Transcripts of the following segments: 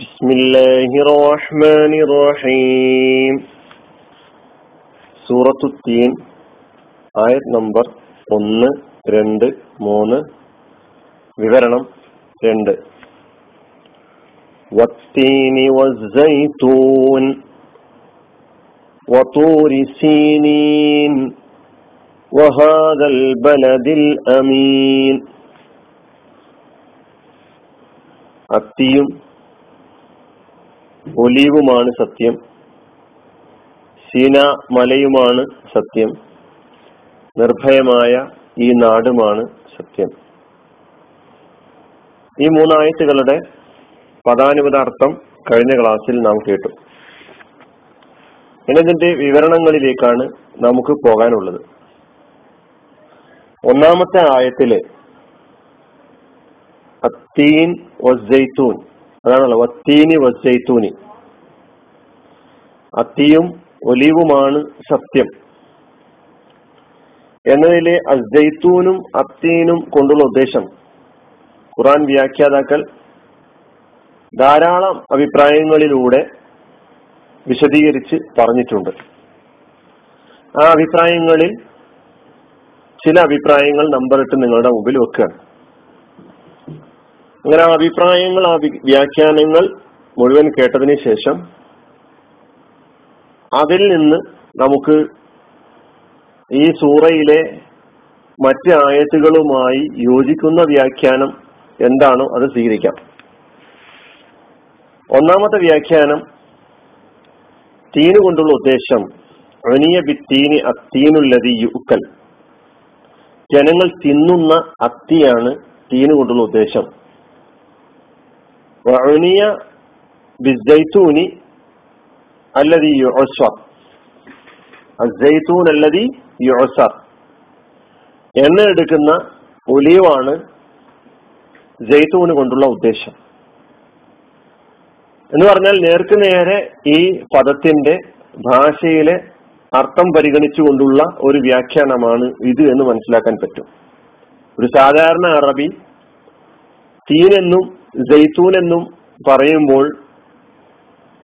بسم الله الرحمن الرحيم സൂറത്തു തീൻ ആയത് നമ്പർ ഒന്ന് രണ്ട് മൂന്ന് വിവരണം രണ്ട് والتين والزيتون وطور سينين وهذا البلد الأمين അത്തിയും ഒലീവുമാണ് സത്യം. സീന മലയുമാണ് സത്യം. നിർഭയമായ ഈ നാടുമാണ് സത്യം. ഈ മൂന്നായത്തുകളുടെ പദാനുപതാർത്ഥം കഴിഞ്ഞ ക്ലാസ്സിൽ നാം കേട്ടു. എന്നതിന്റെ വിവരണങ്ങളിലേക്കാണ് നമുക്ക് പോകാനുള്ളത്. ഒന്നാമത്തെ ആയത്തിൽ അതാണല്ലോ വത്തീനി വസ്സൈത്തൂനി. അത്തിയും ഒലീവുമാണ് സത്യം. എന്നതിലെ അസൈത്തൂനും അത്തീനും കൊണ്ടുള്ള ഉദ്ദേശം. ഖുറാൻ വ്യാഖ്യാതാക്കൾ ധാരാളം അഭിപ്രായങ്ങളിലൂടെ വിശദീകരിച്ച് പറഞ്ഞിട്ടുണ്ട്. ആ അഭിപ്രായങ്ങളിൽ ചില അഭിപ്രായങ്ങൾ നമ്പറിട്ട് നിങ്ങളുടെ മുമ്പിൽ വെക്കുകയാണ് അങ്ങനെ ആ അഭിപ്രായങ്ങൾ ആ വ്യാഖ്യാനങ്ങൾ മുഴുവൻ കേട്ടതിന് ശേഷം അതിൽ നിന്ന് നമുക്ക് ഈ സൂറയിലെ മറ്റ് ആയത്തുകളുമായി യോജിക്കുന്ന വ്യാഖ്യാനം എന്താണോ അത് സ്വീകരിക്കാം. ഒന്നാമത്തെ വ്യാഖ്യാനം തീന് കൊണ്ടുള്ള ഉദ്ദേശം അനിയ ബിത്തീന് അത്തീനുല്ലതി യുക്കൽ. ജനങ്ങൾ തിന്നുന്ന അത്തിയാണ് തീന് കൊണ്ടുള്ള ഉദ്ദേശം. അനിയ ബിസൈത്തൂനി അല്ലതി അസൈത്തൂൻ അല്ലതി യുഅസർ എണ്ണ എടുക്കുന്ന ഒലിവാണ് ജയ്ത്തൂന് കൊണ്ടുള്ള ഉദ്ദേശം. എന്ന് പറഞ്ഞാൽ നേർക്ക് നേരെ ഈ പദത്തിന്റെ ഭാഷയിലെ അർത്ഥം പരിഗണിച്ചുകൊണ്ടുള്ള ഒരു വ്യാഖ്യാനമാണ് ഇത് എന്ന് മനസ്സിലാക്കാൻ പറ്റും. ഒരു സാധാരണ അറബി തീനെന്നും ജയ്ത്തൂൻ എന്നും പറയുമ്പോൾ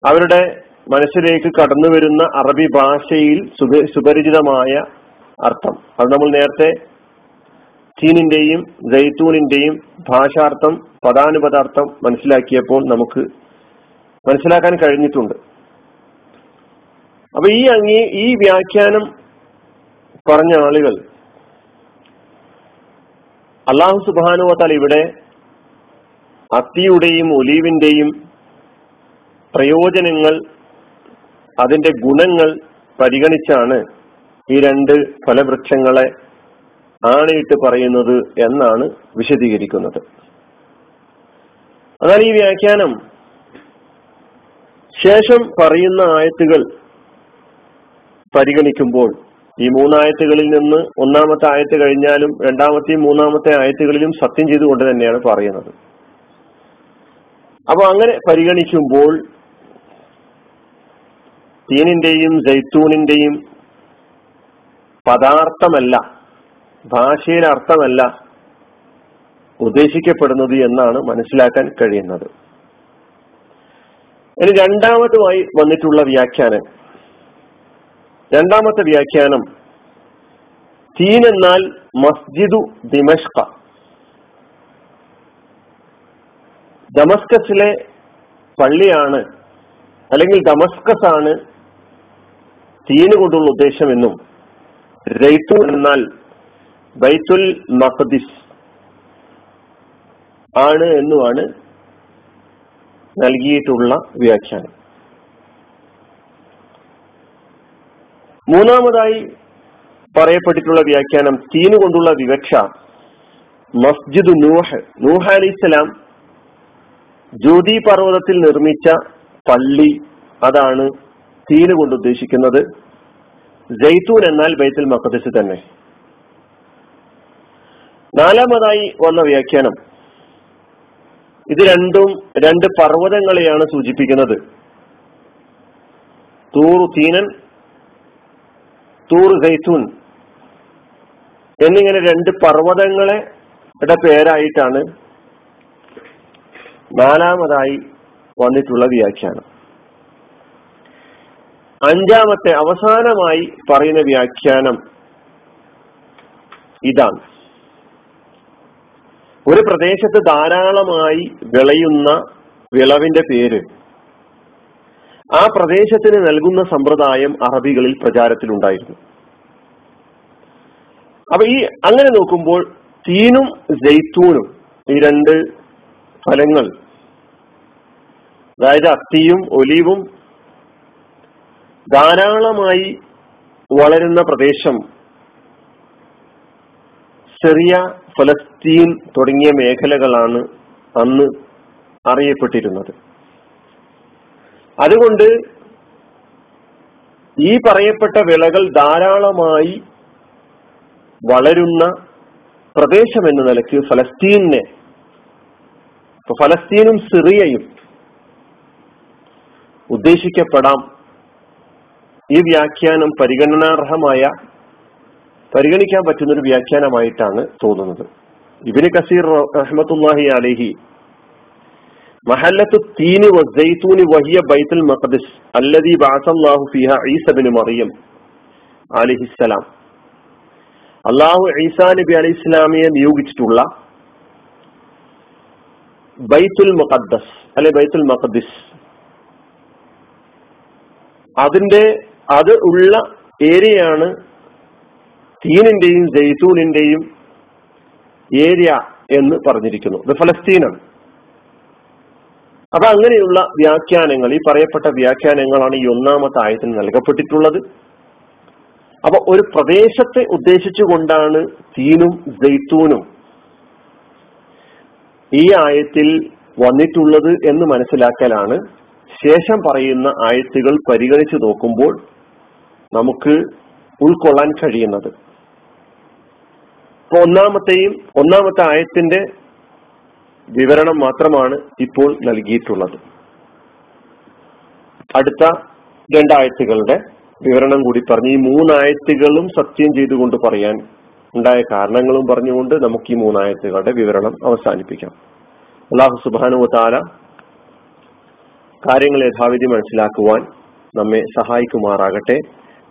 അവരുടെ മനസ്സിലേക്ക് കടന്നു വരുന്ന അറബി ഭാഷയിൽ സുപരിചിതമായ അർത്ഥം. അത് നമ്മൾ നേരത്തെ ചീനിന്റെയും ജയ്തൂണിന്റെയും ഭാഷാർത്ഥം പദാനുപദാർത്ഥം മനസ്സിലാക്കിയപ്പോൾ നമുക്ക് മനസ്സിലാക്കാൻ കഴിഞ്ഞിട്ടുണ്ട്. അപ്പൊ ഈ അങ്ങി ഈ വ്യാഖ്യാനം പറഞ്ഞ ആളുകൾ അള്ളാഹു സുബാനുവത്താൽ ഇവിടെ അത്തിയുടെയും ഒലീവിന്റെയും പ്രയോജനങ്ങൾ അതിന്റെ ഗുണങ്ങൾ പരിഗണിച്ചാണ് ഈ രണ്ട് ഫലവൃക്ഷങ്ങളെ ആണയിട്ട് പറയുന്നത് എന്നാണ് വിശദീകരിക്കുന്നത്. എന്നാൽ ഈ വ്യാഖ്യാനം. ശേഷം പറയുന്ന ആയത്തുകൾ പരിഗണിക്കുമ്പോൾ ഈ മൂന്നായത്തുകളിൽ നിന്ന് ഒന്നാമത്തെ ആയത്ത് കഴിഞ്ഞാലും രണ്ടാമത്തെയും മൂന്നാമത്തെ ആയത്തുകളിലും സത്യം ചെയ്തുകൊണ്ട് തന്നെയാണ് പറയുന്നത്. അപ്പൊ അങ്ങനെ പരിഗണിക്കുമ്പോൾ തീനിന്റെയും ജൈത്തൂണിന്റെയും പദാർത്ഥമല്ല ഭാഷയിലെ അർത്ഥമല്ല ഉദ്ദേശിക്കപ്പെടുന്നത് എന്നാണ് മനസ്സിലാക്കാൻ കഴിയുന്നത്. ഇനി രണ്ടാമതുമായി വന്നിട്ടുള്ള വ്യാഖ്യാനം. രണ്ടാമത്തെ വ്യാഖ്യാനം തീൻ എന്നാൽ മസ്ജിദു ദിമഷ്ക. ദമസ്കസിലെ പള്ളിയാണ് അല്ലെങ്കിൽ ഡമസ്കസ് ആണ് തീന് കൊണ്ടുള്ള ഉദ്ദേശം എന്നും റൈത്തു എന്നാൽ ബൈത്തുൽ മഖദിസ് ആണ് എന്നുമാണ് നൽകിയിട്ടുള്ള വ്യാഖ്യാനം. മൂന്നാമതായി പറയപ്പെട്ടിട്ടുള്ള വ്യാഖ്യാനം തീന് കൊണ്ടുള്ള വിവക്ഷ മസ്ജിദ് നൂഹ്. നൂഹ അലിസ്ലാം ജ്യോതി പർവതത്തിൽ നിർമ്മിച്ച പള്ളി അതാണ് തീന് കൊണ്ട് ഉദ്ദേശിക്കുന്നത് ജയ്തൂൻ എന്നാൽ ബൈത്തുൽ മഖദസ് തന്നെ. നാലാമതായി വന്ന വ്യാഖ്യാനം. ഇത് രണ്ടും രണ്ട് പർവതങ്ങളെയാണ് സൂചിപ്പിക്കുന്നത്. തൂറു തീനൻ തൂറു സൈത്തൂൻ എന്നിങ്ങനെ രണ്ട് പർവതങ്ങളെ പേരായിട്ടാണ് നാലാമതായി വന്നിട്ടുള്ള വ്യാഖ്യാനം. അഞ്ചാമത്തെ അവസാനമായി പറയുന്ന വ്യാഖ്യാനം ഇതാണ്. ഒരു പ്രദേശത്ത് ധാരാളമായി വിളയുന്ന വിളവിന്റെ പേര്. ആ പ്രദേശത്തിന് നൽകുന്ന സമ്പ്രദായം അറബികളിൽ പ്രചാരത്തിലുണ്ടായിരുന്നു. അപ്പൊ ഈ അങ്ങനെ നോക്കുമ്പോൾ തീനും ജെയ്ത്തൂനും ഈ രണ്ട് ഫലങ്ങൾ അതായത് അത്തിയും ഒലീവും ധാരാളമായി വളരുന്ന പ്രദേശം സിറിയ ഫലസ്തീൻ തുടങ്ങിയ മേഖലകളാണ് അന്ന് അറിയപ്പെട്ടിരുന്നത്. അതുകൊണ്ട് ഈ പറയപ്പെട്ട വിളകൾ ധാരാളമായി വളരുന്ന പ്രദേശം എന്ന നിലയ്ക്ക് ഫലസ്തീനെ ഫലസ്തീനും സിറിയയും ഉദ്ദേശിക്കപ്പെടാം ഈ വ്യാഖ്യാനം പരിഗണനാർഹമായ പരിഗണിക്കാൻ പറ്റുന്ന ഒരു വ്യാഖ്യാനമായിട്ടാണ് തോന്നുന്നത്. ഇബിന് കസീർ റഹ്മത്തുല്ലാഹി അലഹി മഹല്ലത്തു തീനി വസൈത്തൂനി വഹിയ ബൈത്തുൽ മഖദിസ് അല്ലദി ബാസല്ലാഹു ഫിഹ ഈസബിന് മറിയം അലിഹിസ്സലാം അള്ളാഹു ഈസാ നബി അലി ഇസ്ലാമിയെ നിയോഗിച്ചിട്ടുള്ള ബൈത്തുൽ മുഖദ്ദസ് അല്ലെ ബൈത്തുൽ മഖദിസ് അതിന്റെ അത് ഉള്ള ഏരിയയാണ് തീനിന്റെയും ജയ്തൂനിന്റെയും ഏരിയ എന്ന് പറഞ്ഞിരിക്കുന്നു. ഇത് ഫലസ്തീനാണ്. അപ്പൊ അങ്ങനെയുള്ള വ്യാഖ്യാനങ്ങൾ ഈ പറയപ്പെട്ട വ്യാഖ്യാനങ്ങളാണ് ഈ ഒന്നാമത്തെ ആയത്തിന് നൽകപ്പെട്ടിട്ടുള്ളത്. അപ്പൊ ഒരു പ്രദേശത്തെ ഉദ്ദേശിച്ചുകൊണ്ടാണ് തീനും ജയ്ത്തൂനും ഈ ആയത്തിൽ വന്നിട്ടുള്ളത് എന്ന് മനസ്സിലാക്കലാണ്. ശേഷം പറയുന്ന ആയത്തുകൾ പരിഗണിച്ചു നോക്കുമ്പോൾ നമുക്ക് ഉൾക്കൊള്ളാൻ കഴിയുന്നത്. ഒന്നാമത്തെയും ഒന്നാമത്തെ ആയത്തിന്റെ വിവരണം മാത്രമാണ് ഇപ്പോൾ നൽകിയിട്ടുള്ളത്. അടുത്ത രണ്ടായത്തുകളുടെ വിവരണം കൂടി പറഞ്ഞ്. ഈ മൂന്നായത്തുകളും സത്യം ചെയ്തുകൊണ്ട് പറയാൻ ഉണ്ടായ കാരണങ്ങളും പറഞ്ഞുകൊണ്ട് നമുക്ക് ഈ മൂന്നായത്തുകളുടെ വിവരണം അവസാനിപ്പിക്കാം. അള്ളാഹു സുബാനു താല കാര്യങ്ങൾ യഥാവിധി മനസ്സിലാക്കുവാൻ നമ്മെ സഹായിക്കുമാറാകട്ടെ.